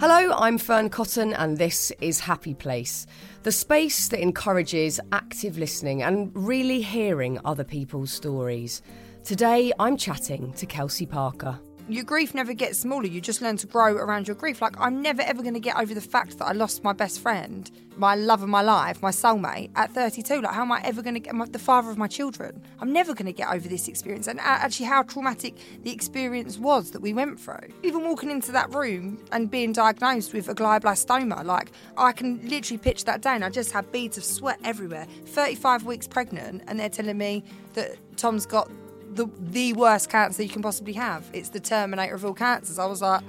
Hello, I'm Fearne Cotton, and this is Happy Place, the space that encourages active listening and really hearing other people's stories. Today, I'm chatting to Kelsey Parker your grief never gets smaller. You just learn to grow around your grief. Like, I'm never ever going to get over the fact that I lost my best friend, my love of my life, my soulmate at 32. Like, how am I ever going to get my, the father of my children? I'm never going to get over this experience. And actually, how traumatic the experience was that we went through. Even walking into that room and being diagnosed with a glioblastoma, like, I can literally pitch that down. I just had beads of sweat everywhere. 35 weeks pregnant, and they're telling me that Tom's got the the worst cancer you can possibly have. It's the terminator of all cancers. I was like,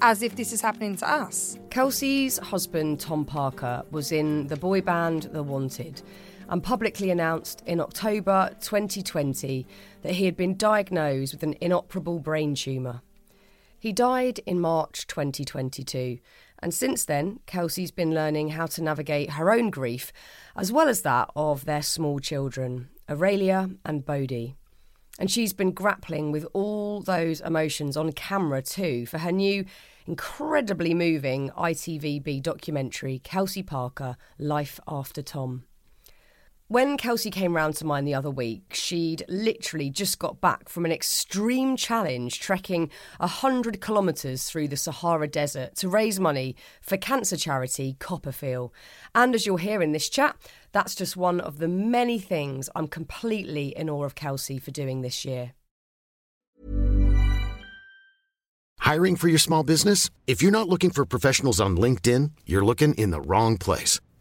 as if this is happening to us. Kelsey's husband, Tom Parker, was in the boy band The Wanted and publicly announced in October 2020 that he had been diagnosed with an inoperable brain tumour. He died in March 2022, and since then, Kelsey's been learning how to navigate her own grief, as well as that of their small children, Aurelia and Bodhi. And she's been grappling with all those emotions on camera too for her new, incredibly moving ITVBe documentary, Kelsey Parker Life After Tom. When Kelsey came round to mine the other week, she'd literally just got back from an extreme challenge trekking 100 kilometres through the Sahara Desert to raise money for cancer charity CoppaFeel. And as you'll hear in this chat, that's just one of the many things I'm completely in awe of Kelsey for doing this year. Hiring for your small business? If you're not looking for professionals on LinkedIn, you're looking in the wrong place.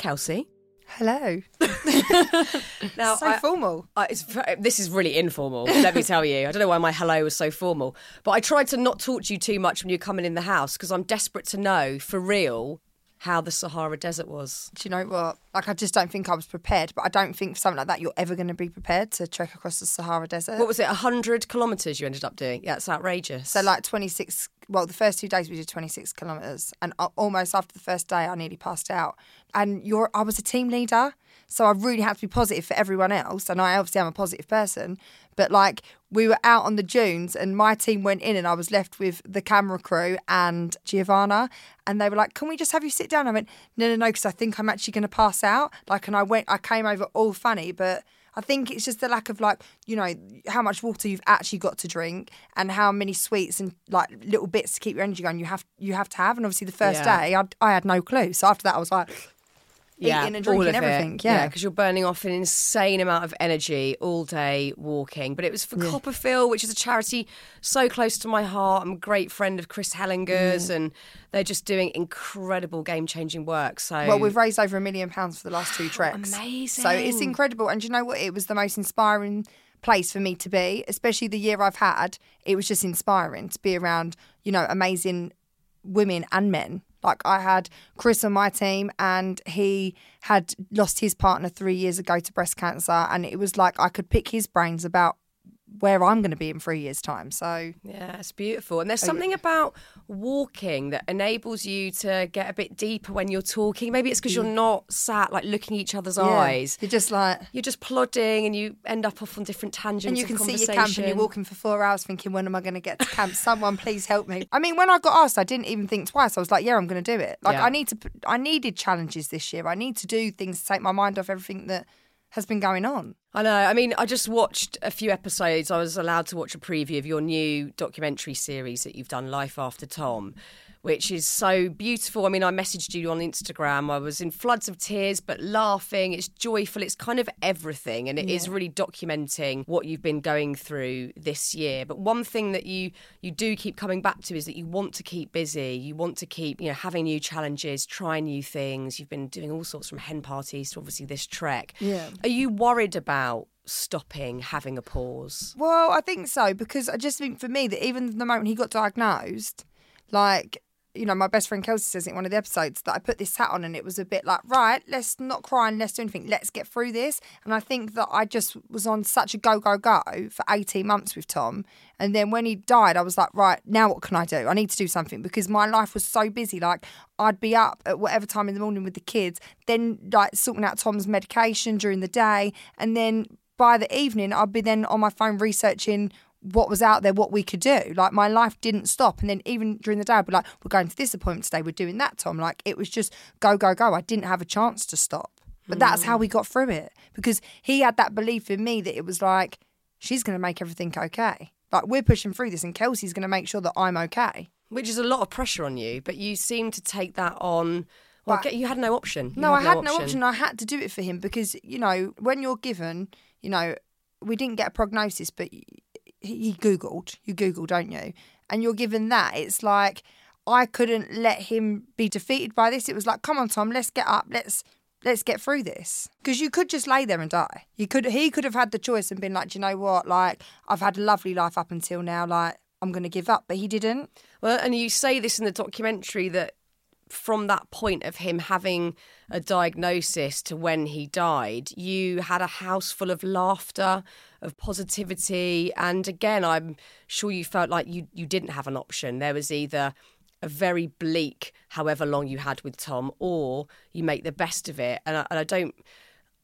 Kelsey. Hello. now, so I, formal. I, it's, this is really informal. Let me tell you. I don't know why my hello was so formal, but I tried to not talk to you too much when you're coming in the house because I'm desperate to know for real how the Sahara Desert was. Do you know what? Like, I just don't think I was prepared, but I don't think for something like that you're ever going to be prepared to trek across the Sahara Desert. What was it, 100 kilometres you ended up doing? Yeah, it's outrageous. So, like 26, well, the first two days we did 26 kilometres, and almost after the first day, I nearly passed out. And you're, I was a team leader. So I really had to be positive for everyone else. And I obviously am a positive person. But like we were out on the dunes and my team went in and I was left with the camera crew and Giovanna. And they were like, Can we just have you sit down? I went, No, no, no, because I think I'm actually going to pass out. Like, and I went, I came over all funny, but. I think it's just the lack of like, you know, how much water you've actually got to drink and how many sweets and like little bits to keep your energy going you have you have to have. And obviously the first yeah. day I, I had no clue. So after that I was like, yeah, eating and drinking everything. It. Yeah, because yeah, you're burning off an insane amount of energy all day walking. But it was for yeah. CoppaFeel, which is a charity so close to my heart. I'm a great friend of Kris Hallenga's, and they're just doing incredible game changing work. So well, we've raised over a million pounds for the last two oh, treks. Amazing. So it's incredible. And you know what? It was the most inspiring place for me to be, especially the year I've had. It was just inspiring to be around, you know, amazing women and men like I had Chris on my team, and he had lost his partner three years ago to breast cancer, and it was like I could pick his brains about where I'm going to be in three years' time. So yeah, it's beautiful. And there's oh, something about walking that enables you to get a bit deeper when you're talking. Maybe it's because you're mm. not sat like looking each other's yeah. eyes. You're just like you're just plodding, and you end up off on different tangents. And you can see your camp, and you're walking for four hours, thinking, "When am I going to get to camp? Someone please help me." I mean, when I got asked, I didn't even think twice. I was like, "Yeah, I'm going to do it." Like yeah. I need to. I needed challenges this year. I need to do things to take my mind off everything that has been going on. I know. I mean, I just watched a few episodes. I was allowed to watch a preview of your new documentary series that you've done, Life After Tom, which is so beautiful. I mean, I messaged you on Instagram. I was in floods of tears, but laughing. It's joyful. It's kind of everything. And it is really documenting what you've been going through this year. But one thing that you you do keep coming back to is that you want to keep busy. You want to keep, you know, having new challenges, trying new things. You've been doing all sorts from hen parties to obviously this trek. Yeah. Are you worried about stopping, having a pause? Well, I think so because I just think for me that even the moment he got diagnosed, like you know, my best friend Kelsey says in one of the episodes that I put this hat on and it was a bit like, right, let's not cry and let's do anything. Let's get through this. And I think that I just was on such a go, go, go for 18 months with Tom. And then when he died, I was like, right, now what can I do? I need to do something because my life was so busy. Like, I'd be up at whatever time in the morning with the kids, then like sorting out Tom's medication during the day. And then by the evening, I'd be then on my phone researching what was out there, what we could do. Like my life didn't stop. And then even during the day, I'd be like, we're going to this appointment today, we're doing that, Tom. Like it was just go, go, go. I didn't have a chance to stop. But that's how mm. we got through it because he had that belief in me that it was like, she's going to make everything okay. Like we're pushing through this and Kelsey's going to make sure that I'm okay. Which is a lot of pressure on you, but you seem to take that on. Well, But- you had no option. You No, I had no option. I had to do it for him because, you know, when you're given, you know, we didn't get a prognosis, but he, Googled. You Google, don't you? And you're given that. It's like, I couldn't let him be defeated by this. It was like, come on, Tom, let's get up. Let's. Let's get through this because you could just lay there and die. You could. He could have had the choice and been like, "Do you know what? Like, I've had a lovely life up until now. Like, I'm going to give up." But he didn't. Well, and you say this in the documentary that from that point of him having a diagnosis to when he died, you had a house full of laughter, of positivity, and again, I'm sure you felt like you you didn't have an option. There was either a very bleak, however long you had with Tom, or you make the best of it. And I, and I don't.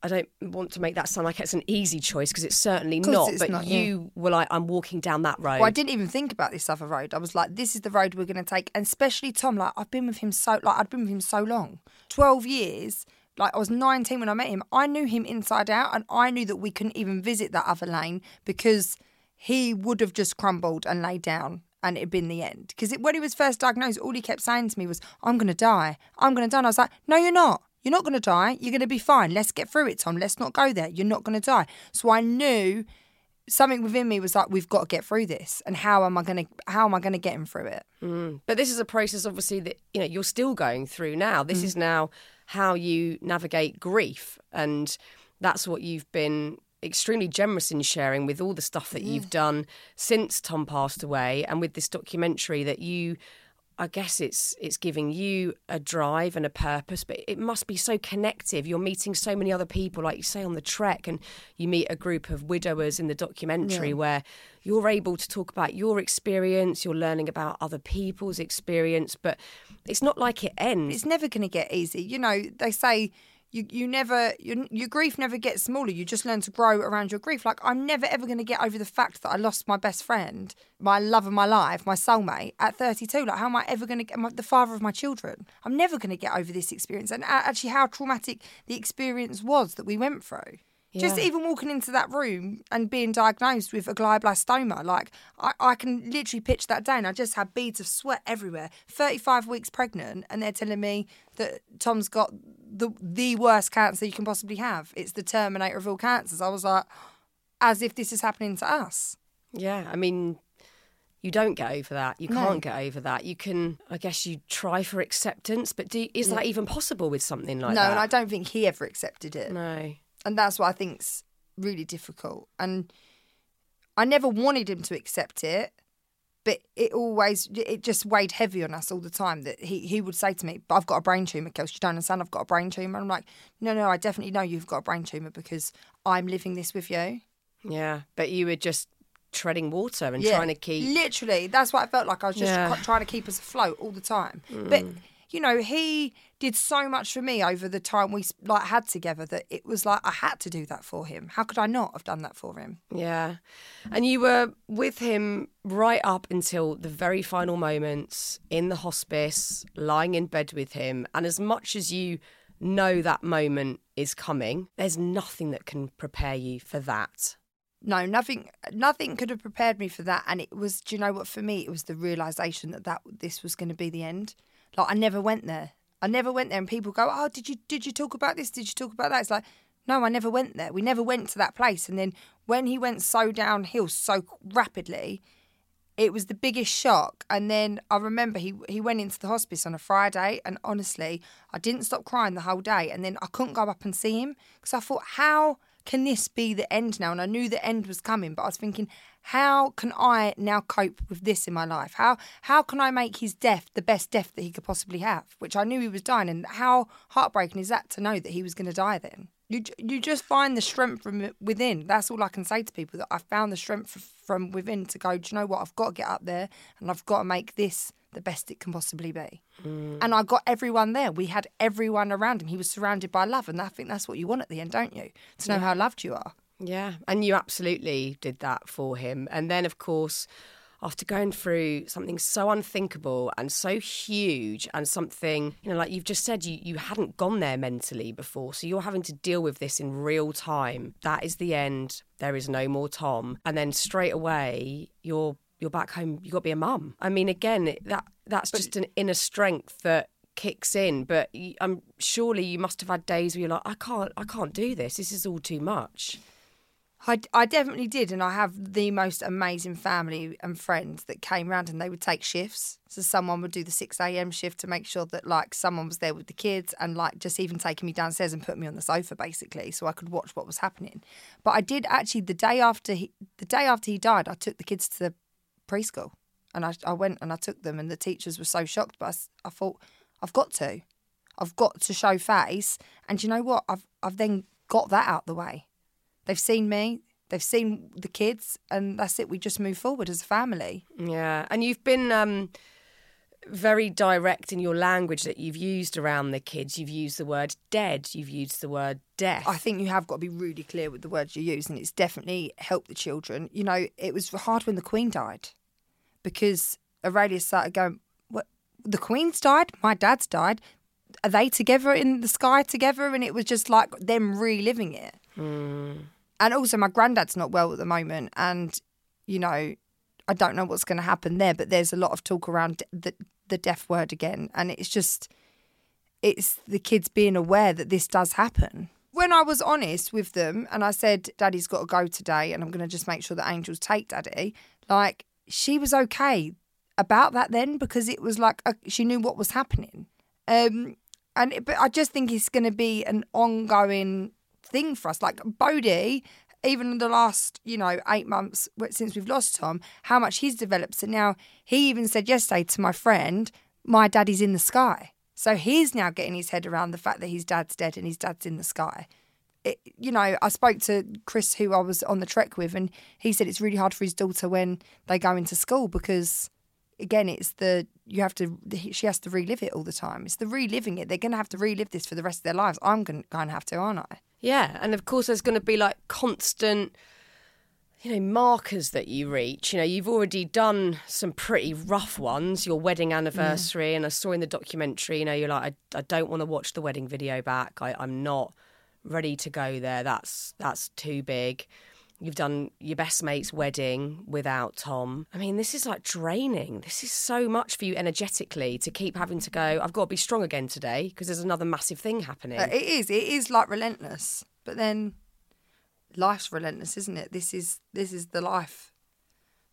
I don't want to make that sound like it's an easy choice because it's certainly not. it's but not, yeah. you were like, I'm walking down that road. Well, I didn't even think about this other road. I was like, this is the road we're going to take. And especially Tom, like, I've been with him so, like, I'd been with him so long 12 years. Like, I was 19 when I met him. I knew him inside out, and I knew that we couldn't even visit that other lane because he would have just crumbled and laid down. And it'd been the end. Because when he was first diagnosed, all he kept saying to me was, I'm going to die. I'm going to die. And I was like, no, you're not. You're not going to die. You're going to be fine. Let's get through it, Tom. Let's not go there. You're not going to die. So I knew something within me was like, we've got to get through this. And how am I going to, how am I going to get him through it? Mm. But this is a process, obviously, that you know you're still going through now. This mm. is now how you navigate grief, and that's what you've been extremely generous in sharing with all the stuff that you've done since Tom passed away, and with this documentary that you. I guess it's it's giving you a drive and a purpose, but it must be so connective. You're meeting so many other people, like you say on the trek, and you meet a group of widowers in the documentary where you're able to talk about your experience, you're learning about other people's experience, but it's not like it ends. It's never going to get easy. You know, they say you, you never, your, your grief never gets smaller. You just learn to grow around your grief. Like, I'm never ever going to get over the fact that I lost my best friend, my love of my life, my soulmate at 32. Like, how am I ever going to get my, the father of my children? I'm never going to get over this experience. And actually, how traumatic the experience was that we went through. Just even walking into that room and being diagnosed with a glioblastoma, like I, I can literally pitch that down. I just had beads of sweat everywhere. 35 weeks pregnant, and they're telling me that Tom's got the the worst cancer you can possibly have. It's the terminator of all cancers. I was like, as if this is happening to us. Yeah, I mean, you don't get over that. You No. can't get over that. You can, I guess, you try for acceptance, but do, is that mm. even possible with something like no, that? No, and I don't think he ever accepted it. No. And that's what I think's really difficult. And I never wanted him to accept it, but it always it just weighed heavy on us all the time. That he he would say to me, "But I've got a brain tumor, Kelsey. You don't understand. I've got a brain tumor." I'm like, "No, no, I definitely know you've got a brain tumor because I'm living this with you." Yeah, but you were just treading water and Yeah, trying to keep. literally. That's what I felt like. I was just Yeah. trying to keep us afloat all the time. But mm. You know, he did so much for me over the time we like had together that it was like I had to do that for him. How could I not have done that for him? Yeah. And you were with him right up until the very final moments in the hospice, lying in bed with him. And as much as you know that moment is coming, there's nothing that can prepare you for that. no, nothing, nothing could have prepared me for that. And it was, do you know what? For me, it was the realization that that this was going to be the end. Like I never went there. I never went there, and people go, "Oh, did you did you talk about this? Did you talk about that?" It's like, no, I never went there. We never went to that place. And then when he went so downhill so rapidly, it was the biggest shock. And then I remember he he went into the hospice on a Friday, and honestly, I didn't stop crying the whole day. And then I couldn't go up and see him because I thought, how can this be the end now? And I knew the end was coming, but I was thinking, how can I now cope with this in my life? How how can I make his death the best death that he could possibly have? Which I knew he was dying, and how heartbreaking is that to know that he was going to die then? You you just find the strength from within. That's all I can say to people. That I found the strength from within to go. Do you know what? I've got to get up there, and I've got to make this the best it can possibly be. Mm. And I got everyone there. We had everyone around him. He was surrounded by love, and I think that's what you want at the end, don't you? To know yeah. how loved you are. Yeah, and you absolutely did that for him. And then, of course, after going through something so unthinkable and so huge and something, you know, like you've just said, you, you hadn't gone there mentally before. So you're having to deal with this in real time. That is the end. There is no more Tom. And then straight away, you're you're back home. you've got to be a mum. I mean, again, that that's but, just an inner strength that kicks in. But I'm surely you must have had days where you're like, I can't, I can't do this. This is all too much. I, I definitely did, and I have the most amazing family and friends that came round, and they would take shifts. So someone would do the six a.m. shift to make sure that like someone was there with the kids, and like just even taking me downstairs and put me on the sofa basically, so I could watch what was happening. But I did actually the day after he the day after he died, I took the kids to the preschool, and I I went and I took them, and the teachers were so shocked, but I, I thought I've got to, I've got to show face, and you know what? I've I've then got that out the way They've seen me, they've seen the kids, and that's it. We just move forward as a family. Yeah, and you've been um, very direct in your language that you've used around the kids. You've used the word dead. You've used the word death. I think you have got to be really clear with the words you use, and it's definitely helped the children. You know, it was hard when the Queen died because Aurelia started going, "What? The Queen's died. My dad's died." Are they together in the sky together? And it was just like them reliving it. Mm and also my granddad's not well at the moment, and you know, I don't know what's going to happen there. But there's a lot of talk around the the deaf word again, and it's just it's the kids being aware that this does happen. When I was honest with them and I said, Daddy's got to go today and I'm going to just make sure that angels take Daddy, like she was okay about that then because it was like uh, she knew what was happening. Um, and it, but I just think it's going to be an ongoing thing for us. Like Bodhi, even in the last, you know, eight months since we've lost Tom, how much he's developed. So now he even said yesterday to my friend, my daddy's in the sky. So he's now getting his head around the fact that his dad's dead and his dad's in the sky. It, you know, I spoke to Chris, who I was on the trek with, and he said it's really hard for his daughter when they go into school because, again, it's the you have to she has to relive it all the time. It's the reliving it. They're going to have to relive this for the rest of their lives. I'm going to have to, aren't I? Yeah, and of course there's going to be like constant you know markers that you reach you know you've already done some pretty rough ones your wedding anniversary and i saw in the documentary you know you're like i, I don't want to watch the wedding video back I, i'm not ready to go there that's that's too big You've done your best mate's wedding without Tom. I mean, this is like draining. This is so much for you energetically to keep having to go, I've got to be strong again today because there's another massive thing happening. Uh, it is. It is like relentless. But then life's relentless, isn't it? This is this is the life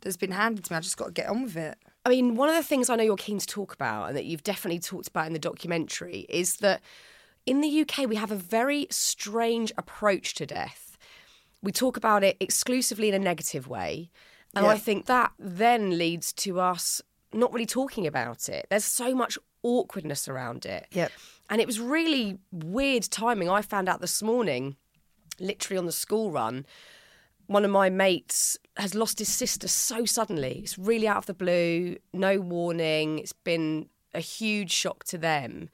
that's been handed to me. I just got to get on with it. I mean, one of the things I know you're keen to talk about and that you've definitely talked about in the documentary is that in the UK we have a very strange approach to death we talk about it exclusively in a negative way. And yeah. I think that then leads to us not really talking about it. There's so much awkwardness around it. Yep. And it was really weird timing. I found out this morning, literally on the school run, one of my mates has lost his sister so suddenly. It's really out of the blue, no warning. It's been a huge shock to them.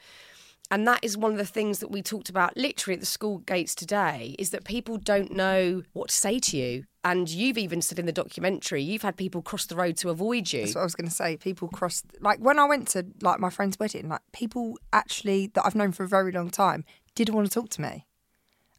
And that is one of the things that we talked about literally at the school gates today is that people don't know what to say to you. And you've even said in the documentary, you've had people cross the road to avoid you. That's what I was going to say. People cross, like when I went to like my friend's wedding, like people actually that I've known for a very long time didn't want to talk to me.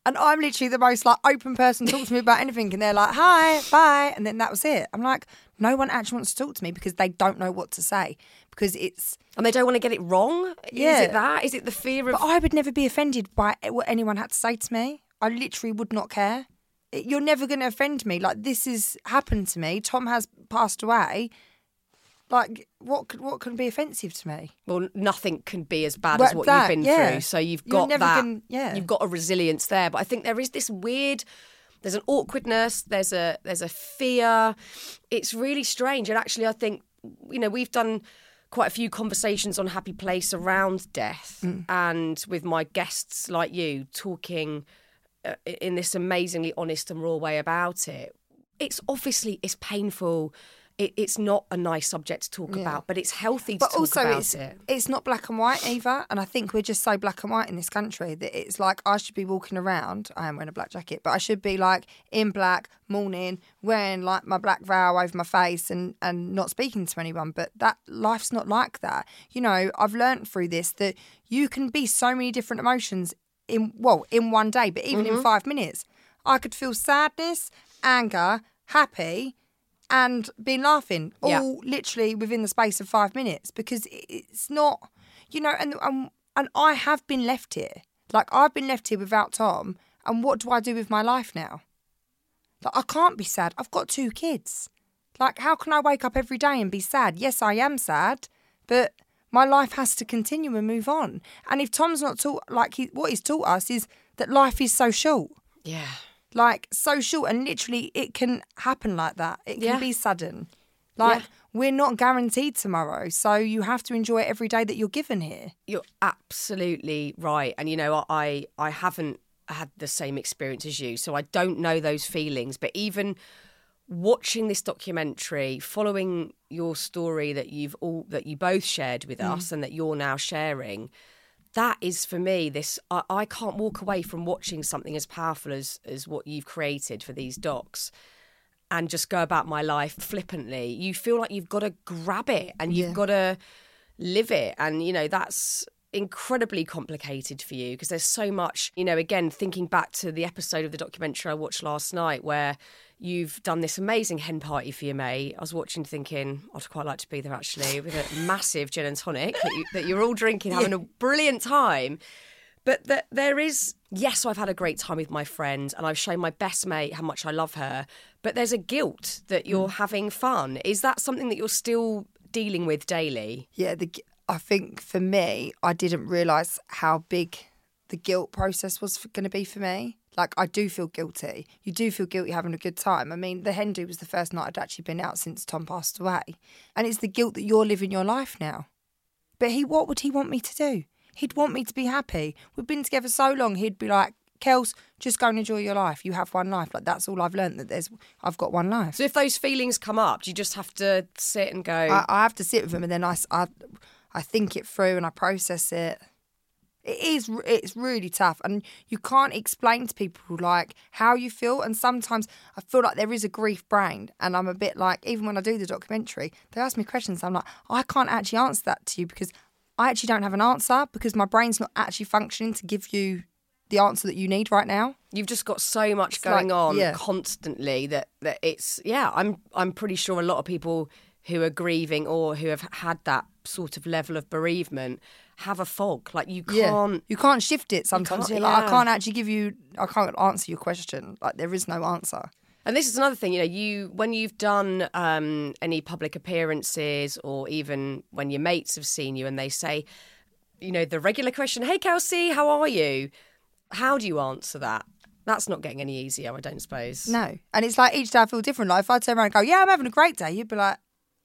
And I'm literally the most like open person talk to me about anything. And they're like, hi, bye. And then that was it. I'm like, no one actually wants to talk to me because they don't know what to say. Because it's, And they don't want to get it wrong. Is it that? Is it the fear of? but I would never be offended by what anyone had to say to me. I literally would not care. You're never going to offend me. Like, this has happened to me. Tom has passed away. Like, what could, what can be offensive to me? well, nothing can be as bad as what that, you've been yeah. through. So you've got that. gonna- yeah. You've got a resilience there. But I think there is this weird. There's an awkwardness. There's a there's a fear. It's really strange. And actually, I think you know we've done quite a few conversations on Happy Place around death, Mm. and with my guests like you talking uh, in this amazingly honest and raw way about it. It's obviously it's painful. It, it's not a nice subject to talk about, but it's healthy to But talk also, about it's it. it's not black and white either. And I think we're just so black and white in this country that it's like I should be walking around. I am wearing a black jacket, but I should be like in black, mourning, wearing like my black veil over my face and and not speaking to anyone. But that life's not like that. You know, I've learned through this that you can be so many different emotions in well in one day, but even Mm-hmm. in five minutes, I could feel sadness, anger, happy. And been laughing all Yeah. literally within the space of five minutes because it's not, you know, and and and I have been left here. Like I've been left here without Tom, and what do I do with my life now? Like I can't be sad. I've got two kids. Like how can I wake up every day and be sad? Yes, I am sad, but my life has to continue and move on. And if Tom's not taught, like he, what he's taught us is that life is so short Yeah. Like so short and literally it can happen like that it can Yeah. be sudden like Yeah. we're not guaranteed tomorrow so you have to enjoy every day that you're given here You're absolutely right, and you know I I haven't had the same experience as you, so I don't know those feelings. But even watching this documentary, following your story that you've all that you both shared with mm. us, and that you're now sharing, that is for me this. I, I can't walk away from watching something as powerful as as what you've created for these docs. And just go about my life flippantly. You feel like you've got to grab it and you've Yeah. got to live it and you know that's incredibly complicated for you because there's so much you know again thinking back to the episode of the documentary I watched last night where you've done this amazing hen party for your mate. I was watching thinking I'd quite like to be there actually with a massive gin and tonic that, you, that you're all drinking having a brilliant time. But that there is yes i've had a great time with my friend and i've shown my best mate how much i love her but there's a guilt that you're mm. having fun. Is that something that you're still dealing with daily? Yeah the i think for me i didn't realize how big the guilt process was going to be for me like i do feel guilty you do feel guilty having a good time i mean the hen do was the first night i'd actually been out since tom passed away and it's the guilt that you're living your life now But he, what would he want me to do? He'd want me to be happy. We've been together so long. He'd be like, "Kels, just go and enjoy your life. You have one life. Like that's all I've learned. That there's, I've got one life. so if those feelings come up do you just have to sit and go I, I have to sit with them, and then I, I think it through and I process it. It is, it's really tough, and you can't explain to people like how you feel. And sometimes I feel like there is a grief brain, and I'm a bit like, even when I do the documentary, they ask me questions. I'm like, I can't actually answer that to you because I actually don't have an answer because my brain's not actually functioning to give you the answer that you need right now. You've just got so much It's going like- on yeah. constantly that, that it's yeah. I'm I'm pretty sure a lot of people who are grieving or who have had that sort of level of bereavement have a fog. Like you can't. You can't shift it sometimes. can't- You're like, yeah. I can't actually give you, I can't answer your question. Like, there is no answer. And this is another thing, you know, you when you've done um, any public appearances, or even when your mates have seen you and they say, you know, the regular question, "Hey, Kelsey, how are you?" How do you answer that? That's not getting any easier, I don't suppose. No. And it's like each day I feel different. Like, if I turn around and go, yeah, I'm having a great day, you'd be like,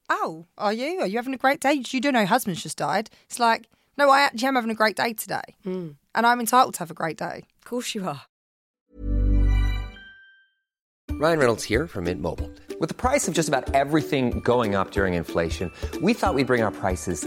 oh, are you? Are you having a great day? You do know husband's just died. It's like, no, I actually am having a great day today. Hmm. And I'm entitled to have a great day. Of course you are. Ryan Reynolds here from Mint Mobile. With the price of just about everything going up during inflation, we thought we'd bring our prices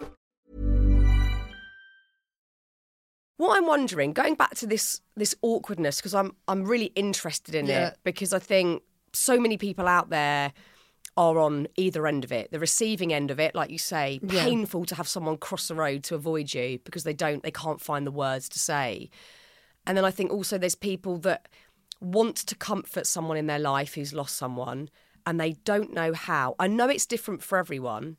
What I'm wondering, going back to this this awkwardness, because I'm I'm really interested in Yeah. it because I think so many people out there are on either end of it, the receiving end of it, like you say, Yeah. painful to have someone cross the road to avoid you because they don't they can't find the words to say. And then I think also there's people that want to comfort someone in their life who's lost someone and they don't know how. I know it's different for everyone.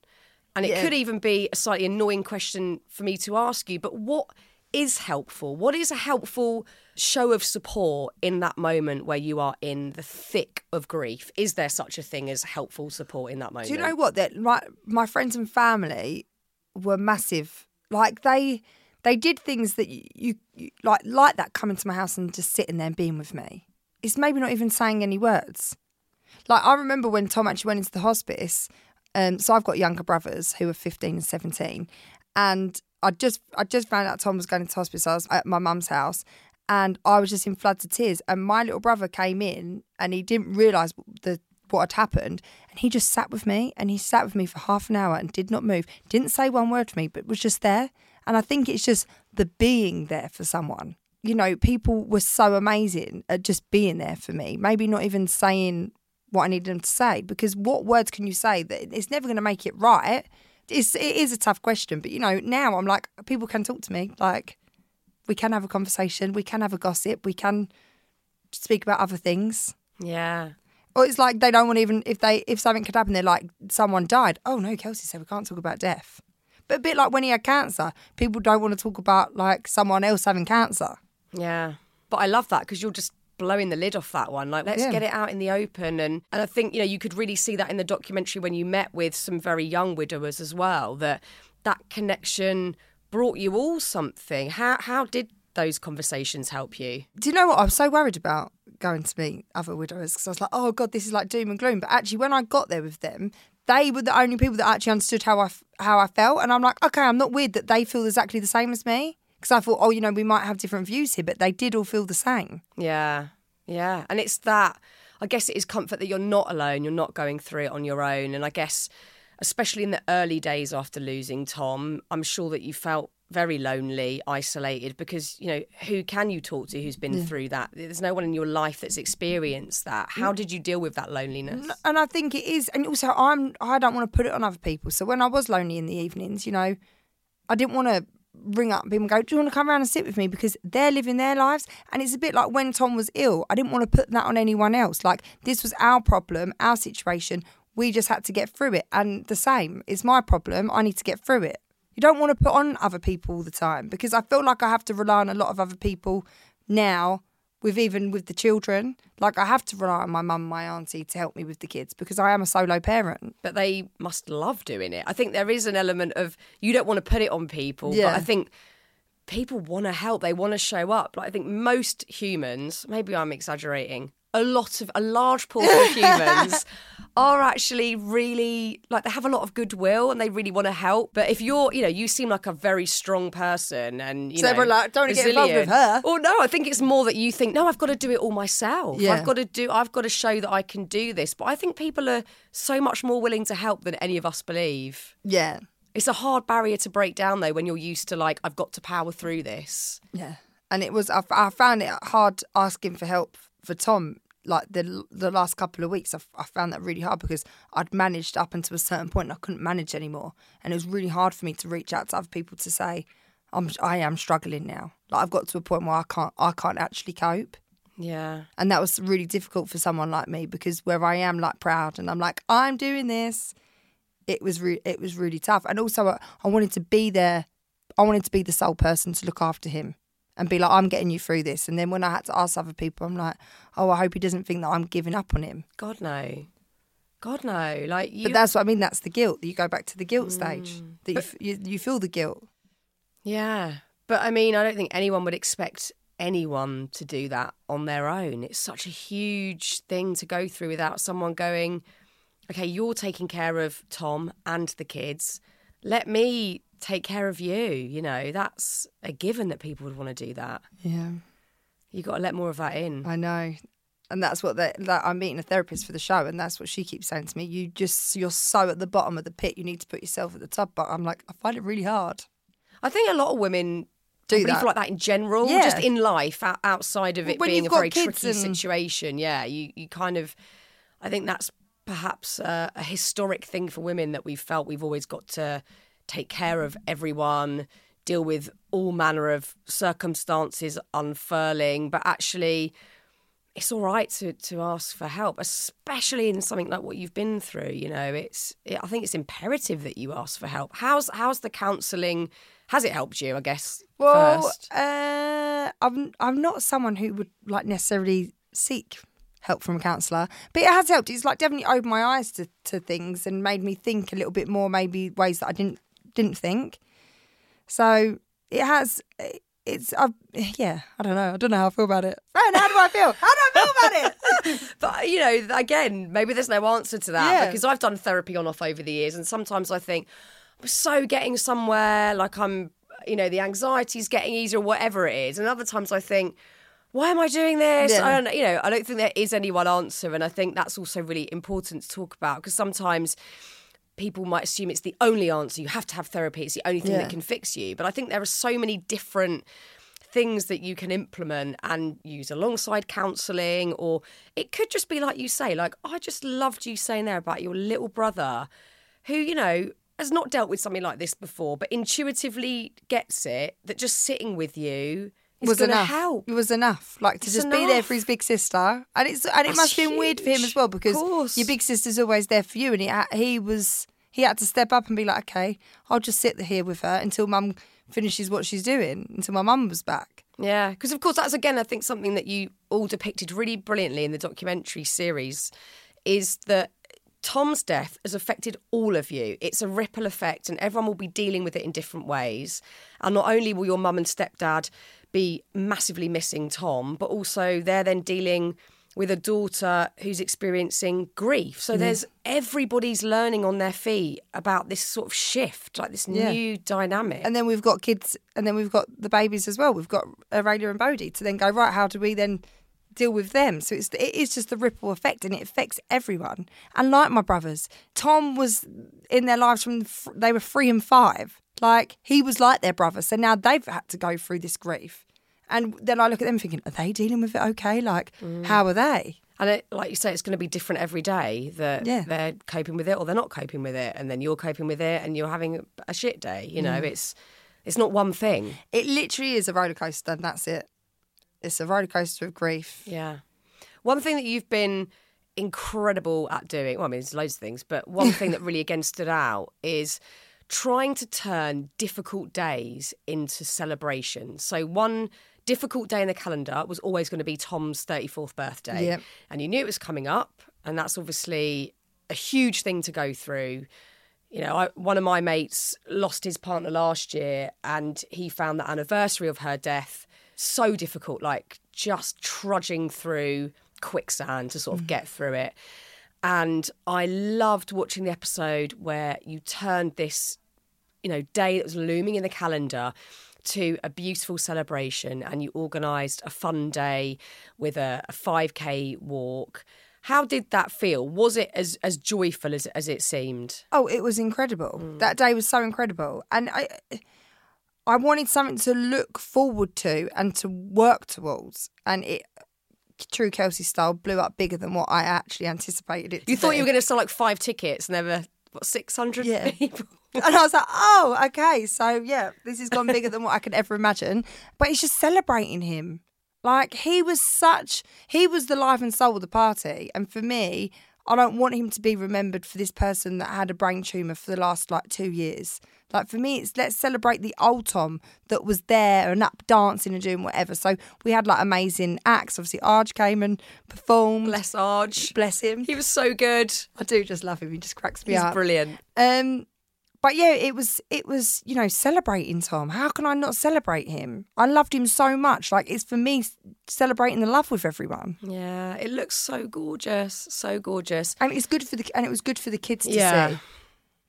And it Yeah. could even be a slightly annoying question for me to ask you, but what is helpful? What is a helpful show of support in that moment where you are in the thick of grief? Is there such a thing as helpful support in that moment? Do you know what? That my my friends and family were massive. Like they they did things that you, you, you like like that coming to my house and just sitting there and being with me. It's maybe not even saying any words. Like I remember when Tom actually went into the hospice. Um, so I've got younger brothers who are fifteen and seventeen, and I just I just found out Tom was going to hospital. At my mum's house, and I was just in floods of tears. And my little brother came in, and he didn't realise the what had happened, and he just sat with me, and he sat with me for half an hour and did not move, didn't say one word to me, but was just there. And I think it's just the being there for someone. You know, people were so amazing at just being there for me. Maybe not even saying what I needed them to say, because what words can you say that it's never going to make it right? It's it is a tough question, but you know now I'm like people can talk to me like we can have a conversation, we can have a gossip, we can speak about other things. Yeah. Or it's like they don't want to even if they if something could happen, they're like someone died. Oh no, Kelsey said we can't talk about death. But a bit like when he had cancer, people don't want to talk about like someone else having cancer. Yeah. But I love that because you're just blowing the lid off that one. Like, let's Yeah. get it out in the open. And, and I think, you know, you could really see that in the documentary when you met with some very young widowers as well, that that connection brought you all something. How, how did those conversations help you? Do you know what? I was so worried about going to meet other widowers because I was like, oh God, this is like doom and gloom. But actually, when I got there with them, they were the only people that actually understood how I, f- how I felt. And I'm like, okay, I'm not weird that they feel exactly the same as me. Because I thought, oh, you know, we might have different views here, but they did all feel the same. Yeah, yeah. And it's that, I guess it is comfort that you're not alone, you're not going through it on your own. And I guess, especially in the early days after losing Tom, I'm sure that you felt very lonely, isolated, because, you know, who can you talk to who's been through that? There's no one in your life that's experienced that. Mm. How did you deal with that loneliness? And I think it is, and also I'm I don't want to put it on other people. So when I was lonely in the evenings, you know, I didn't want to ring up people and go, "Do you want to come around and sit with me?" Because they're living their lives, and it's a bit like when Tom was ill. I didn't want to put that on anyone else. Like this was our problem, our situation. We just had to get through it, and the same. It's my problem. I need to get through it. You don't want to put on other people all the time because I feel like I have to rely on a lot of other people now with even with the children. Like I have to rely on my mum, and my auntie to help me with the kids because I am a solo parent. but they must love doing it. I think there is an element of you don't want to put it on people, Yeah. but I think people want to help. They want to show up. Like I think most humans, maybe I'm exaggerating, a lot of a large portion of humans are actually really like they have a lot of goodwill and they really want to help. But if you're, you know, you seem like a very strong person and you So know, everyone like, "Don't wanna get involved with her. Well, no, I think it's more that you think, no, I've got to do it all myself. Yeah. I've got to do. I've got to show that I can do this. But I think people are so much more willing to help than any of us believe. Yeah, It's a hard barrier to break down though when you're used to like I've got to power through this. yeah. And it was I, I found it hard asking for help for Tom. Like the the last couple of weeks, I, I found that really hard because I'd managed up until a certain point, and I couldn't manage anymore, and it was really hard for me to reach out to other people to say, "I'm I am struggling now." Like I've got to a point where I can't I can't actually cope. Yeah. and that was really difficult for someone like me because where I am like proud and I'm like I'm doing this, it was re- it was really tough. And also I, I wanted to be there. I wanted to be the sole person to look after him and be like I'm getting you through this. And then when I had to ask other people, I'm like, oh, I hope he doesn't think that I'm giving up on him. God no. God no. Like you But that's what I mean. That's the guilt. You go back to the guilt stage. Mm. That you, you you feel the guilt. Yeah. But I mean, I don't think anyone would expect anyone to do that on their own. It's such a huge thing to go through without someone going, okay, you're taking care of Tom and the kids. Let me take care of you. You know, that's a given that people would want to do that. Yeah, You've got to let more of that in. I know. And that's what like, I'm meeting a therapist for the show, and that's what she keeps saying to me. You just you're so at the bottom of the pit. You need to put yourself at the top. But I'm like, I find it really hard. I think a lot of women Do that. feel like that in general, Yeah. just in life, outside of it When being a very tricky and- situation. Yeah, you, you kind of, I think that's perhaps uh, a historic thing for women that we've felt we've always got to take care of everyone, deal with all manner of circumstances unfurling, but actually. It's all right to, to ask for help, especially in something like what you've been through. You know, it's it, I think it's imperative that you ask for help. How's how's the counselling? Has it helped you? I guess Well, first. uh, I'm I'm not someone who would like necessarily seek help from a counsellor, but it has helped. It's like definitely opened my eyes to, to things and made me think a little bit more, maybe ways that I didn't didn't think. So it has. It's i yeah. I don't know. I don't know how I feel about it. Fran, how do I feel? How do I feel about it? But you know, again, maybe there's no answer to that Yeah. because I've done therapy on off over the years, and sometimes I think I'm so getting somewhere, like I'm, you know, the anxiety's getting easier, or whatever it is, and other times I think. Why am I doing this? Yeah. I don't, you know, I don't think there is any one answer, and I think that's also really important to talk about because sometimes people might assume it's the only answer. You have to have therapy; it's the only thing Yeah. that can fix you. But I think there are so many different things that you can implement and use alongside counselling, or it could just be like you say, like, oh, I just loved you saying there about your little brother who, you know, has not dealt with something like this before, but intuitively gets it that just sitting with you is was enough. help. It was enough. Like to It's just be there for his big sister, and it's and it That's must have been weird for him as well because your big sister's always there for you, and he he was he had to step up and be like, okay, I'll just sit here with her until mum finishes what she's doing until my mum was back. Yeah, because of course that's again I think something that you all depicted really brilliantly in the documentary series is that Tom's death has affected all of you. It's a ripple effect and everyone will be dealing with it in different ways. And not only will your mum and stepdad be massively missing Tom, but also they're then dealing with a daughter who's experiencing grief. So mm. there's everybody's learning on their feet about this sort of shift, like this Yeah. new dynamic. And then we've got kids, and then we've got the babies as well. We've got Aurelia and Bodhi to then go right. How do we then deal with them? So it's it is just the ripple effect, and it affects everyone. And like my brothers, Tom was in their lives from they were three and five. Like he was like their brother, so now they've had to go through this grief. And then I look at them thinking, are they dealing with it okay? Like, mm. how are they? And it, like you say, it's going to be different every day that Yeah. they're coping with it or they're not coping with it, and then you're coping with it and you're having a shit day. You know, mm. it's it's not one thing. It literally is a roller coaster, and that's it. It's a roller coaster of grief. Yeah. One thing that you've been incredible at doing, well, I mean, there's loads of things, but one thing that really again stood out is trying to turn difficult days into celebrations. So one difficult day in the calendar was always going to be Tom's 34th birthday. Yep. And you knew it was coming up, and that's obviously a huge thing to go through. You know, I, one of my mates lost his partner last year, and he found the anniversary of her death so difficult, like just trudging through quicksand to sort of mm. get through it. And I loved watching the episode where you turned this, you know, day that was looming in the calendar to a beautiful celebration and you organised a fun day with a, a 5k walk. How did that feel? Was it as, as joyful as, as it seemed? Oh, it was incredible. Mm. That day was so incredible, and I, I wanted something to look forward to and to work towards, and it, true Kelsey style, blew up bigger than what I actually anticipated it. You thought be. you were going to sell like five tickets and there were, what, 600 Yeah. people? And I was like, oh, okay, so yeah, this has gone bigger than what I could ever imagine. But it's just celebrating him. Like he was such, he was the life and soul of the party, and for me. I don't want him to be remembered for this person that had a brain tumor for the last like two years. Like for me, it's let's celebrate the old Tom that was there and up dancing and doing whatever. So we had like amazing acts. Obviously, Arj came and performed. Bless Arj. Bless him. He was so good. I do just love him. He just cracks me He's up. brilliant. Um, but yeah, it was it was you know celebrating Tom. How can I not celebrate him? I loved him so much. Like it's for me celebrating the love with everyone, Yeah, it looks so gorgeous, so gorgeous. and it's good for the and it was good for the kids to Yeah. see.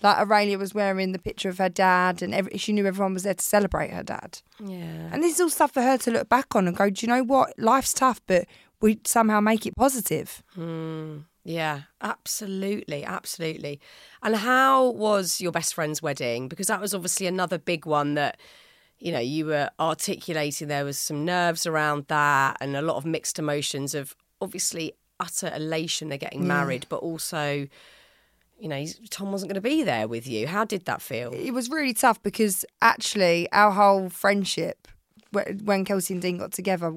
Like Aurelia was wearing the picture of her dad, and every, she knew everyone was there to celebrate her dad. Yeah. And this is all stuff for her to look back on and go, do you know what? Life's tough, but we somehow make it positive. Hmm. Yeah, absolutely, absolutely. And how was your best friend's wedding? Because that was obviously another big one that, you know, you were articulating. There was some nerves around that and a lot of mixed emotions of obviously utter elation they're getting married, but also, you know, Tom wasn't going to be there with you. How did that feel? It was really tough because actually our whole friendship, when Kelsey and Dean got together,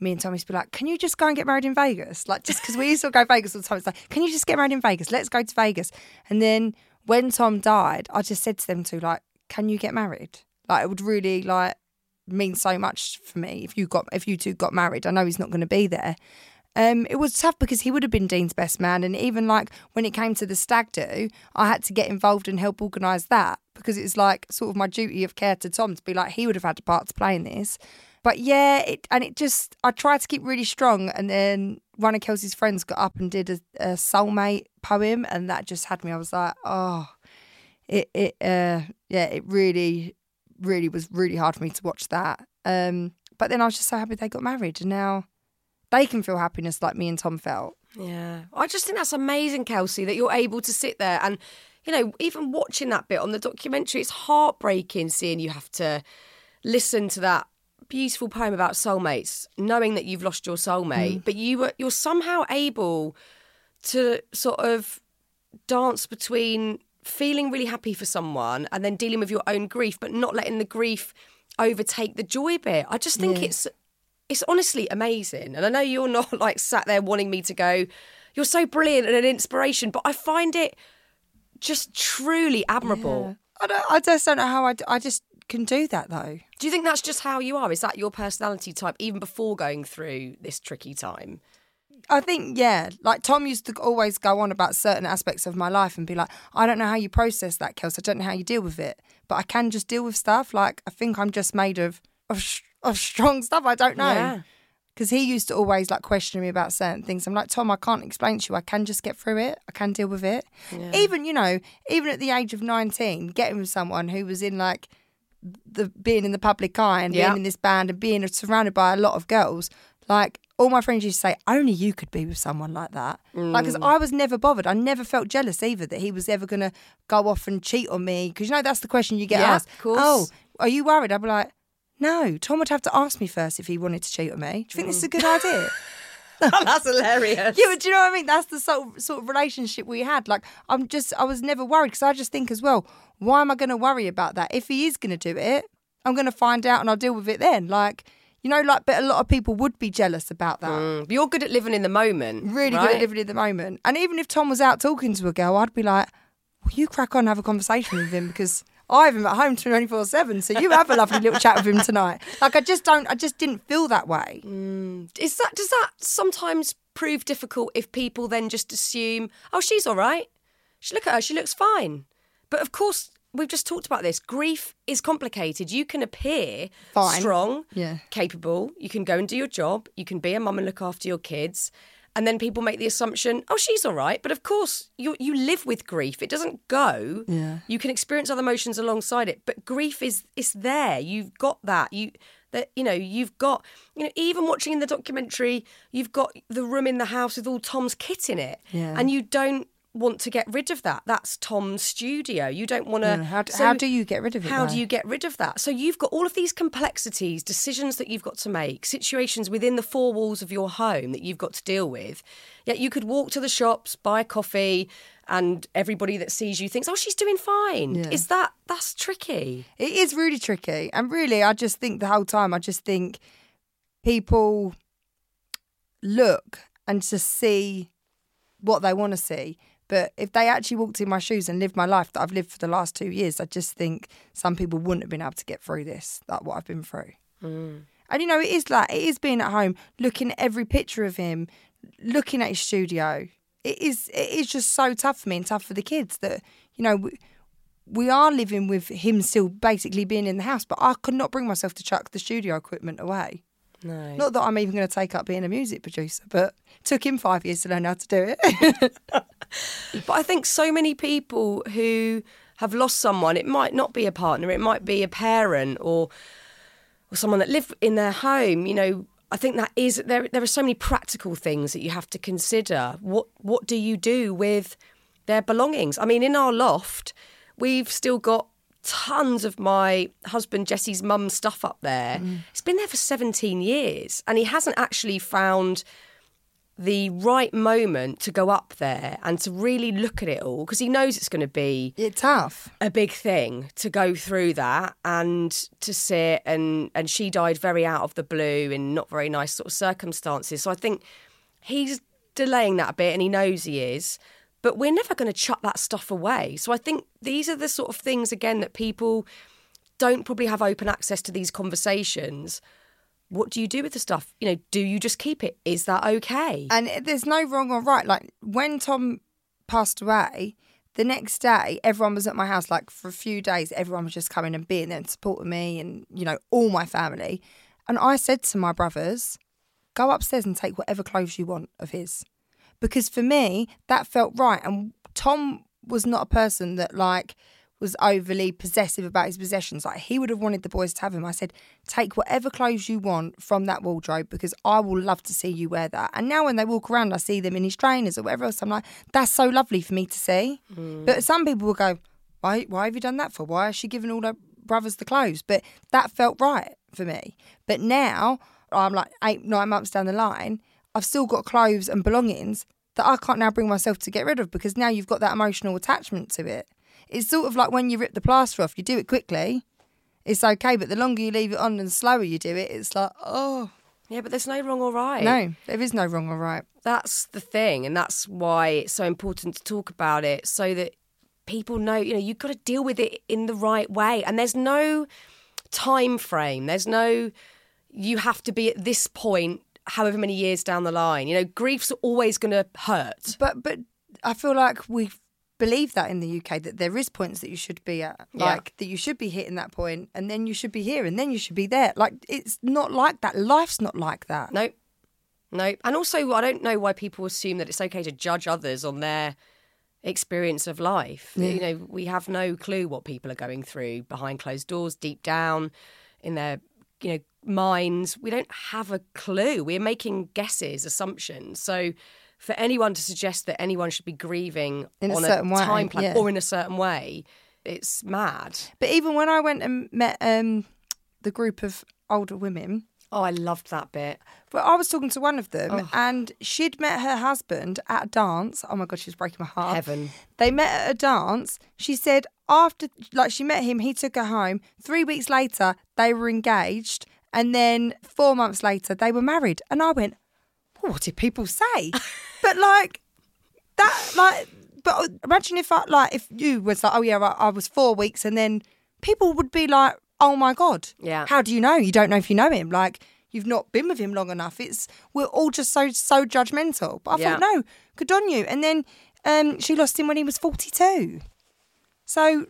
me and Tommy used to be like, "Can you just go and get married in Vegas?" Like just because we used to go Vegas all the time. It's like, "Can you just get married in Vegas? Let's go to Vegas." And then when Tom died, I just said to them two like, "Can you get married?" Like it would really like mean so much for me if you got if you two got married. I know he's not going to be there. Um, it was tough because he would have been Dean's best man, and even like when it came to the stag do, I had to get involved and help organise that because it's like sort of my duty of care to Tom to be like he would have had a part to play in this. But yeah, it and it just I tried to keep really strong, and then one of Kelsey's friends got up and did a, a soulmate poem, and that just had me. I was like, oh, it it uh yeah, it really really was really hard for me to watch that. Um, but then I was just so happy they got married, and now they can feel happiness like me and Tom felt. Yeah. I just think that's amazing, Kelsey, that you're able to sit there and, you know, even watching that bit on the documentary, it's heartbreaking seeing you have to listen to that beautiful poem about soulmates, knowing that you've lost your soulmate, mm. but you were you're somehow able to sort of dance between feeling really happy for someone and then dealing with your own grief, but not letting the grief overtake the joy bit. I just think it's it's honestly amazing. And I know you're not like sat there wanting me to go, you're so brilliant and an inspiration, but I find it just truly admirable. I don't, I just don't know how I just can do that though. Do you think that's just how you are? Is that your personality type even before going through this tricky time? I think yeah, like Tom used to always go on about certain aspects of my life and be like, I don't know how you process that, Kels. I don't know how you deal with it, but I can just deal with stuff. Like I think I'm just made of of, sh- of strong stuff. I don't know. Yeah. Because he used to always like question me about certain things. I'm like, Tom, I can't explain to you. I can just get through it. I can deal with it. Even, you know, even at the age of 19, getting with someone who was in like the being in the public eye and Yeah. being in this band and being surrounded by a lot of girls, like all my friends used to say, only you could be with someone like that. Like, because mm. I was never bothered. I never felt jealous either that he was ever going to go off and cheat on me. Because you know, that's the question you get Yeah, asked. of course. Oh, are you worried? I'd be like, no, Tom would have to ask me first if he wanted to cheat on me. Do you think this is a good idea? that's hilarious. Yeah, but do you know what I mean? That's the sort of, sort of relationship we had. Like, I'm just, I was never worried because I just think as well, why am I going to worry about that? If he is going to do it, I'm going to find out and I'll deal with it then. Like, you know, like, but a lot of people would be jealous about that. Mm, but you're good at living in the moment. Really good at living in the moment. And even if Tom was out talking to a girl, I'd be like, well, you crack on, and have a conversation with him because I have him at home 24 7. So you have a lovely little chat with him tonight. Like, I just don't, I just didn't feel that way. Mm. Is that does that sometimes prove difficult if people then just assume, oh, she's all right. She look at her, she looks fine. But of course, we've just talked about this. Grief is complicated. You can appear Fine. strong, Yeah. capable. You can go and do your job. You can be a mum and look after your kids. And then people make the assumption, oh, she's all right. But of course, you you live with grief. It doesn't go. Yeah. You can experience other emotions alongside it, but grief is it's there. You've got that. You that you know you've got you know even watching in the documentary, you've got the room in the house with all Tom's kit in it, Yeah. and you don't want to get rid of that. That's Tom's studio. You don't want to. How d- how do you get rid of it, How though? do you get rid of that? So you've got all of these complexities, decisions that you've got to make, situations within the four walls of your home that you've got to deal with. Yet you could walk to the shops, buy coffee, and everybody that sees you thinks, "Oh, she's doing fine." Yeah. Is that that's tricky? It is really tricky. And really, I just think the whole time, I just think people look and just see what they want to see. But if they actually walked in my shoes and lived my life that I've lived for the last two years, I just think some people wouldn't have been able to get through this, like what I've been through. Mm. And you know, it is like, it is being at home, looking at every picture of him, looking at his studio. It is, it is just so tough for me and tough for the kids that, you know, we, we are living with him still basically being in the house, but I could not bring myself to chuck the studio equipment away. No. Not that I'm even going to take up being a music producer, but it took him five years to learn how to do it. But I think so many people who have lost someone, it might not be a partner, it might be a parent or or someone that lived in their home, you know, I think that is there. There are so many practical things that you have to consider. What what do you do with their belongings? I mean, in our loft, we've still got tons of my husband Jesse's mum's stuff up there. Mm. It's been there for 17 years, and he hasn't actually found the right moment to go up there and to really look at it all because he knows it's going to be It's tough. a big thing to go through that and to sit and and she died very out of the blue in not very nice sort of circumstances so i think he's delaying that a bit and he knows he is but we're never going to chuck that stuff away so i think these are the sort of things again that people don't probably have open access to these conversations what do you do with the stuff you know do you just keep it is that okay And there's no wrong or right. Like when Tom passed away, the next day everyone was at my house. Like for a few days, everyone was just coming and being there and supporting me, and you know all my family. And I said to my brothers, "Go upstairs and take whatever clothes you want of his," because for me that felt right. And Tom was not a person that like was overly possessive about his possessions. Like he would have wanted the boys to have him. I said, take whatever clothes you want from that wardrobe because I will love to see you wear that. And now when they walk around, I see them in his trainers or whatever else. I'm like, that's so lovely for me to see. Mm. But some people will go, why? Why have you done that for? Why has she given all her brothers the clothes? But that felt right for me. But now I'm like eight, nine months down the line. I've still got clothes and belongings that I can't now bring myself to get rid of because now you've got that emotional attachment to it. It's sort of like when you rip the plaster off, you do it quickly, it's okay, but the longer you leave it on and the slower you do it, it's like, oh, yeah but there's no wrong or right. No, there is no wrong or right. that's the thing and that's why it's so important to talk about it so that people know you know you've got to deal with it in the right way and there's no time frame there's no you have to be at this point however many years down the line you know grief's always going to hurt. But but I feel like we believe that in the UK that there is points that you should be at, Yeah. like that you should be hitting that point, and then you should be here, and then you should be there. Like it's not like that. Life's not like that. no no and also i don't know why people assume that it's okay to judge others on their experience of life you know we have no clue what people are going through behind closed doors deep down in their you know minds we don't have a clue. We're making guesses assumptions. So for anyone to suggest that anyone should be grieving In a on certain way, time plan yeah. or in a certain way it's mad. But even when I went and met um, the group of older women, oh i loved that bit But I was talking to one of them, Oh. and she'd met her husband at a dance. Oh my god, she was breaking my heart. Heaven. They met at a dance. She said after, like, she met him. He took her home. Three weeks later, they were engaged, and then four months later, they were married. And I went, well, "What did people say?" but like that, like, but imagine if I like if you was like, "Oh yeah, I, I was four weeks," and then people would be like, "Oh my god, Yeah. how do you know? You don't know if you know him. Like you've not been with him long enough. It's we're all just so so judgmental. But I Yeah. thought no, good on you. And then um, she lost him when he was forty two. So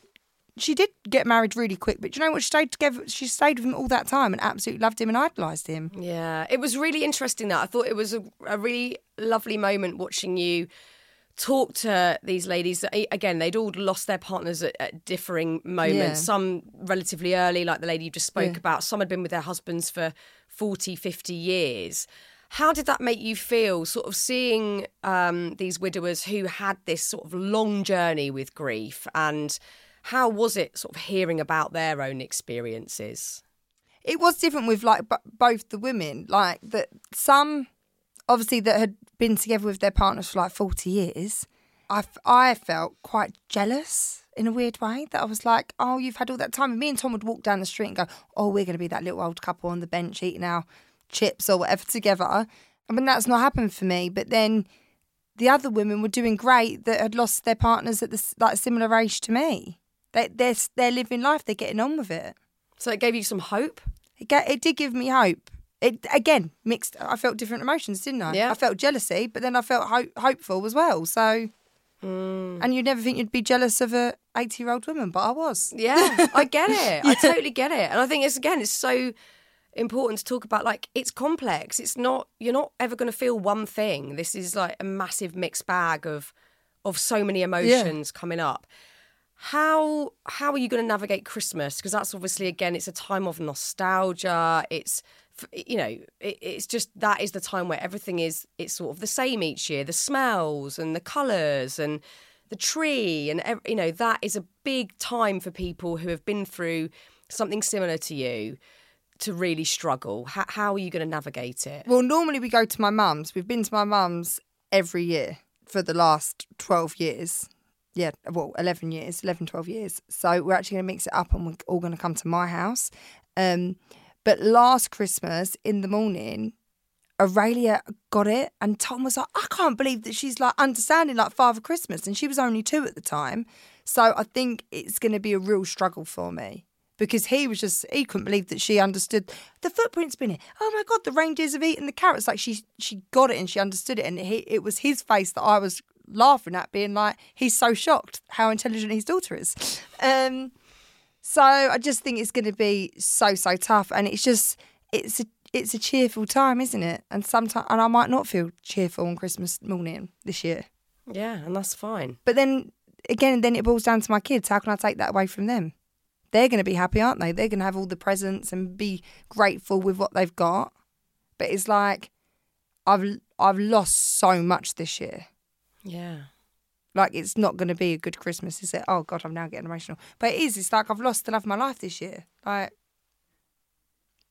she did get married really quick. But you know what? She stayed together. She stayed with him all that time and absolutely loved him and idolised him. Yeah, it was really interesting that I thought it was a, a really lovely moment watching you talk to these ladies. Again, they'd all lost their partners at, at differing moments. Yeah. Some relatively early, like the lady you just spoke Yeah. about. Some had been with their husbands for 40, 50 years. How did that make you feel, sort of seeing um, these widowers who had this sort of long journey with grief? And how was it sort of hearing about their own experiences? it was different with like b- both the women like that some obviously that had been together with their partners for like 40 years I, f- I felt quite jealous in a weird way that I was like oh you've had all that time and me and Tom would walk down the street and go oh we're going to be that little old couple on the bench eating our chips or whatever together I mean that's not happened for me but then the other women were doing great that had lost their partners at the like similar age to me they, they're, they're living life they're getting on with it So it gave you some hope? it, ga- it did give me hope. It again mixed. I felt different emotions, didn't I? Yeah. I felt jealousy, but then I felt ho- hopeful as well. So, mm. and you'd never think you'd be jealous of a eighty-year-old woman, but I was. Yeah, I get it. I totally get it. And I think it's again, it's so important to talk about like it's complex. It's not you're not ever going to feel one thing. This is like a massive mixed bag of of so many emotions coming up. how how are you going to navigate Christmas? Because that's obviously again, it's a time of nostalgia. It's you know, it, it's just that is the time where everything is it's sort of the same each year. The smells and the colours and the tree and you know that is a big time for people who have been through something similar to you to really struggle. How, how are you going to navigate it? Well, normally we go to my mum's. We've been to my mum's every year for the last 12 years. Yeah, well, 11 years, 11, 12 years. So we're actually going to mix it up and we're all going to come to my house. Um, but last Christmas in the morning, Aurelia got it, and Tom was like, I can't believe that she's like understanding like Father Christmas, and she was only two at the time. So I think it's going to be a real struggle for me because he was just he couldn't believe that she understood the footprint's been here. Oh my god, the reindeers have eaten the carrots. Like she she got it and she understood it, and he, it was his face that I was laughing at, being like, he's so shocked how intelligent his daughter is. Um, so I just think it's going to be so so tough, and it's just it's a it's a cheerful time, isn't it? And sometimes, and I might not feel cheerful on Christmas morning this year. Yeah, and that's fine. But then again, then it boils down to my kids. How can I take that away from them? They're going to be happy, aren't they? They're going to have all the presents and be grateful with what they've got. But it's like I've I've lost so much this year. Yeah. Like it's not going to be a good Christmas, is it? Oh God, I'm now getting emotional. But it is. It's like I've lost the love of my life this year. Like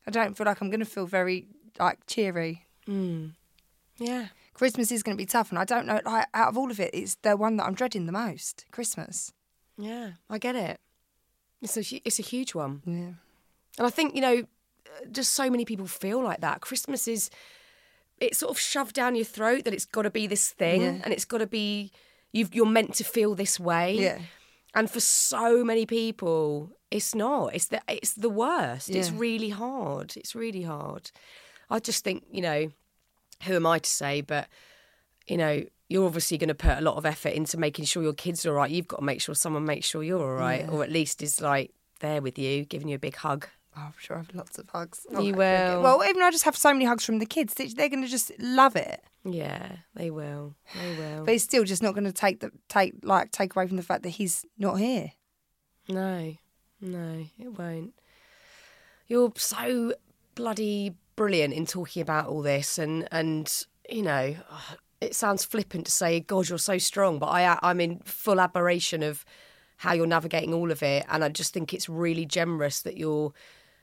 I don't feel like I'm going to feel very like cheery. Hmm. Yeah. Christmas is going to be tough, and I don't know. Like, out of all of it, it's the one that I'm dreading the most. Christmas. Yeah, I get it. It's a it's a huge one, Yeah. and I think you know, just so many people feel like that. Christmas is it's sort of shoved down your throat that it's got to be this thing, Yeah. and it's got to be you've, you're meant to feel this way. Yeah. And for so many people, it's not. It's the it's the worst. It's really hard. It's really hard. I just think you know, who am I to say? But you know, you're obviously going to put a lot of effort into making sure your kids are all right. You've got to make sure someone makes sure you're all right, or at least is like there with you, giving you a big hug. Oh, I'm sure I have lots of hugs. You will. Well, even I just have so many hugs from the kids. they- They're going to just love it. Yeah, they will. They will. But it's still just not going to take the take like take away from the fact that he's not here. No, no, it won't. You're so bloody brilliant in talking about all this, and and you know, it sounds flippant to say, "God, you're so strong," but I I'm in full admiration of how you're navigating all of it, and I just think it's really generous that you're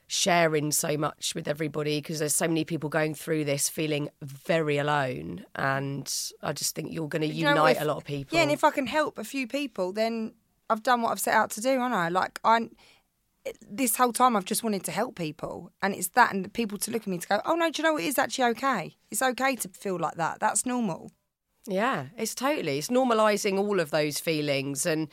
sharing so much with everybody because there's so many people going through this feeling very alone and I just think you're going to You know unite if- a lot of people. Yeah, and if I can help a few people, then I've done what I've set out to do, haven't I? Like I, this whole time I've just wanted to help people, and it's that, and people to look at me to go, oh no, do you know what? It is actually okay. It's okay to feel like that. That's normal. Yeah, it's totally. It's normalizing all of those feelings and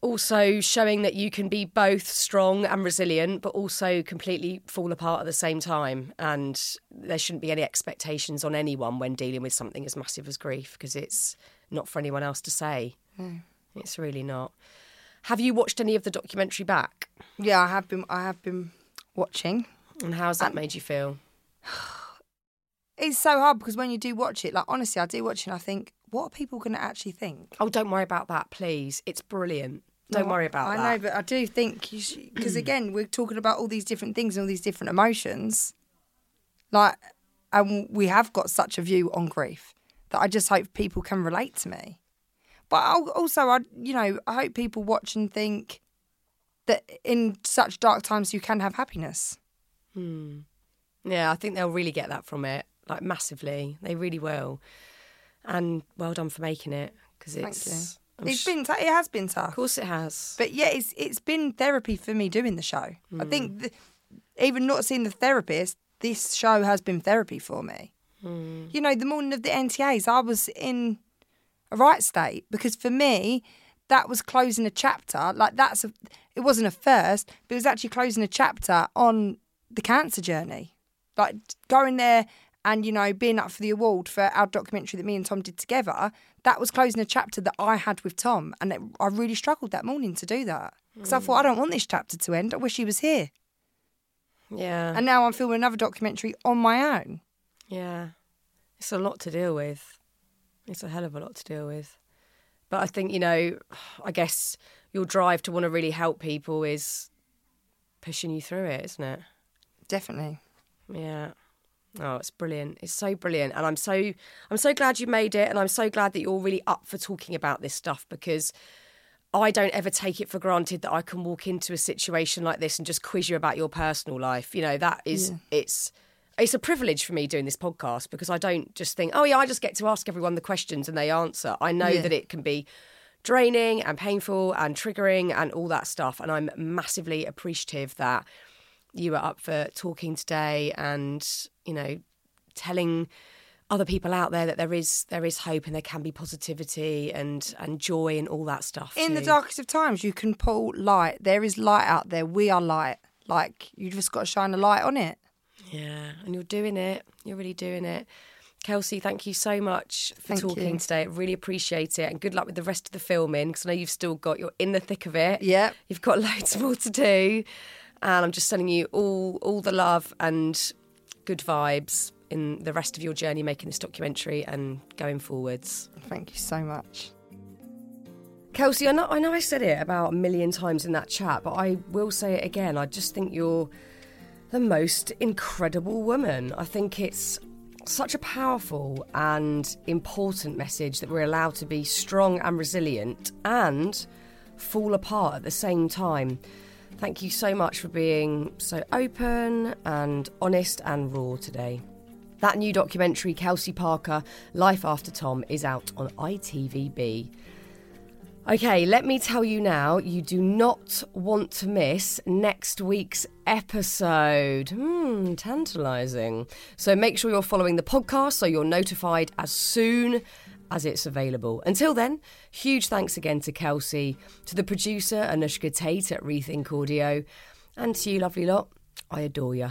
also showing that you can be both strong and resilient, but also completely fall apart at the same time. And there shouldn't be any expectations on anyone when dealing with something as massive as grief because it's not for anyone else to say. Hmm. It's really not. Have you watched any of the documentary back? Yeah, I have been. I have been watching. And how's that um, made you feel? It's so hard because when you do watch it, like honestly, I do watch it and I think, what are people going to actually think? Oh, don't worry about that, please. It's brilliant. Don't No, worry about I that. I know, but I do think because again, we're talking about all these different things and all these different emotions. Like, and we have got such a view on grief that I just hope people can relate to me. But I'll- also, I you know, I hope people watch and think that in such dark times you can have happiness. Hmm. Yeah, I think they'll really get that from it, like massively. They really will. And well done for making it because it's. I'm It's sh- been, t- it has been tough. Of course, it has. But yeah, it's it's been therapy for me doing the show. I Hmm. think th- even not seeing the therapist, this show has been therapy for me. Hmm. You know, the morning of the NTAs, I was in a right state because for me, that was closing a chapter. Like that's a, it wasn't a first, but it was actually closing a chapter on the cancer journey. Like going there and you know being up for the award for our documentary that me and Tom did together. That was closing a chapter that I had with Tom, and it, I really struggled that morning to do that because I hmm. thought I don't want this chapter to end. I wish he was here. Yeah. And now I'm filming another documentary on my own. yeah. It's a lot to deal with. It's a hell of a lot to deal with. But I think, you know, I guess your drive to want to really help people is pushing you through it, isn't it? Definitely. Yeah. Oh, it's brilliant. It's so brilliant. And I'm so I'm so glad you made it and I'm so glad that you're really up for talking about this stuff because I don't ever take it for granted that I can walk into a situation like this and just quiz you about your personal life. You know, that is it's it's a privilege for me doing this podcast because I don't just think, oh yeah, I just get to ask everyone the questions and they answer. I know Yeah. that it can be draining and painful and triggering and all that stuff. And I'm massively appreciative that you were up for talking today and, you know, telling other people out there that there is there is hope and there can be positivity and and joy and all that stuff. In the darkest of times, you can pull light. There is light out there. We are light. Like you just got to shine a light on it. Yeah, and you're doing it. You're really doing it. Kelsey, thank you so much for Thank talking you. today. I really appreciate it. And good luck with the rest of the filming because I know you've still got, you're in the thick of it. Yeah. You've got loads more to do. And I'm just sending you all, all the love and good vibes in the rest of your journey making this documentary and going forwards. Thank you so much. Kelsey, I know, I know I said it about a million times in that chat, but I will say it again. I just think you're the most incredible woman. I think it's such a powerful and important message that we're allowed to be strong and resilient and fall apart at the same time. Thank you so much for being so open and honest and raw today. That new documentary, Kelsey Parker, Life After Tom, is out on ITVBe. Okay, let me tell you now, you do not want to miss next week's episode. Hmm, tantalising. So make sure you're following the podcast so you're notified as soon as it's available. Until then, huge thanks again to Kelsey, to the producer Anushka Tate at Rethink Audio, and to you, lovely lot. I adore ya.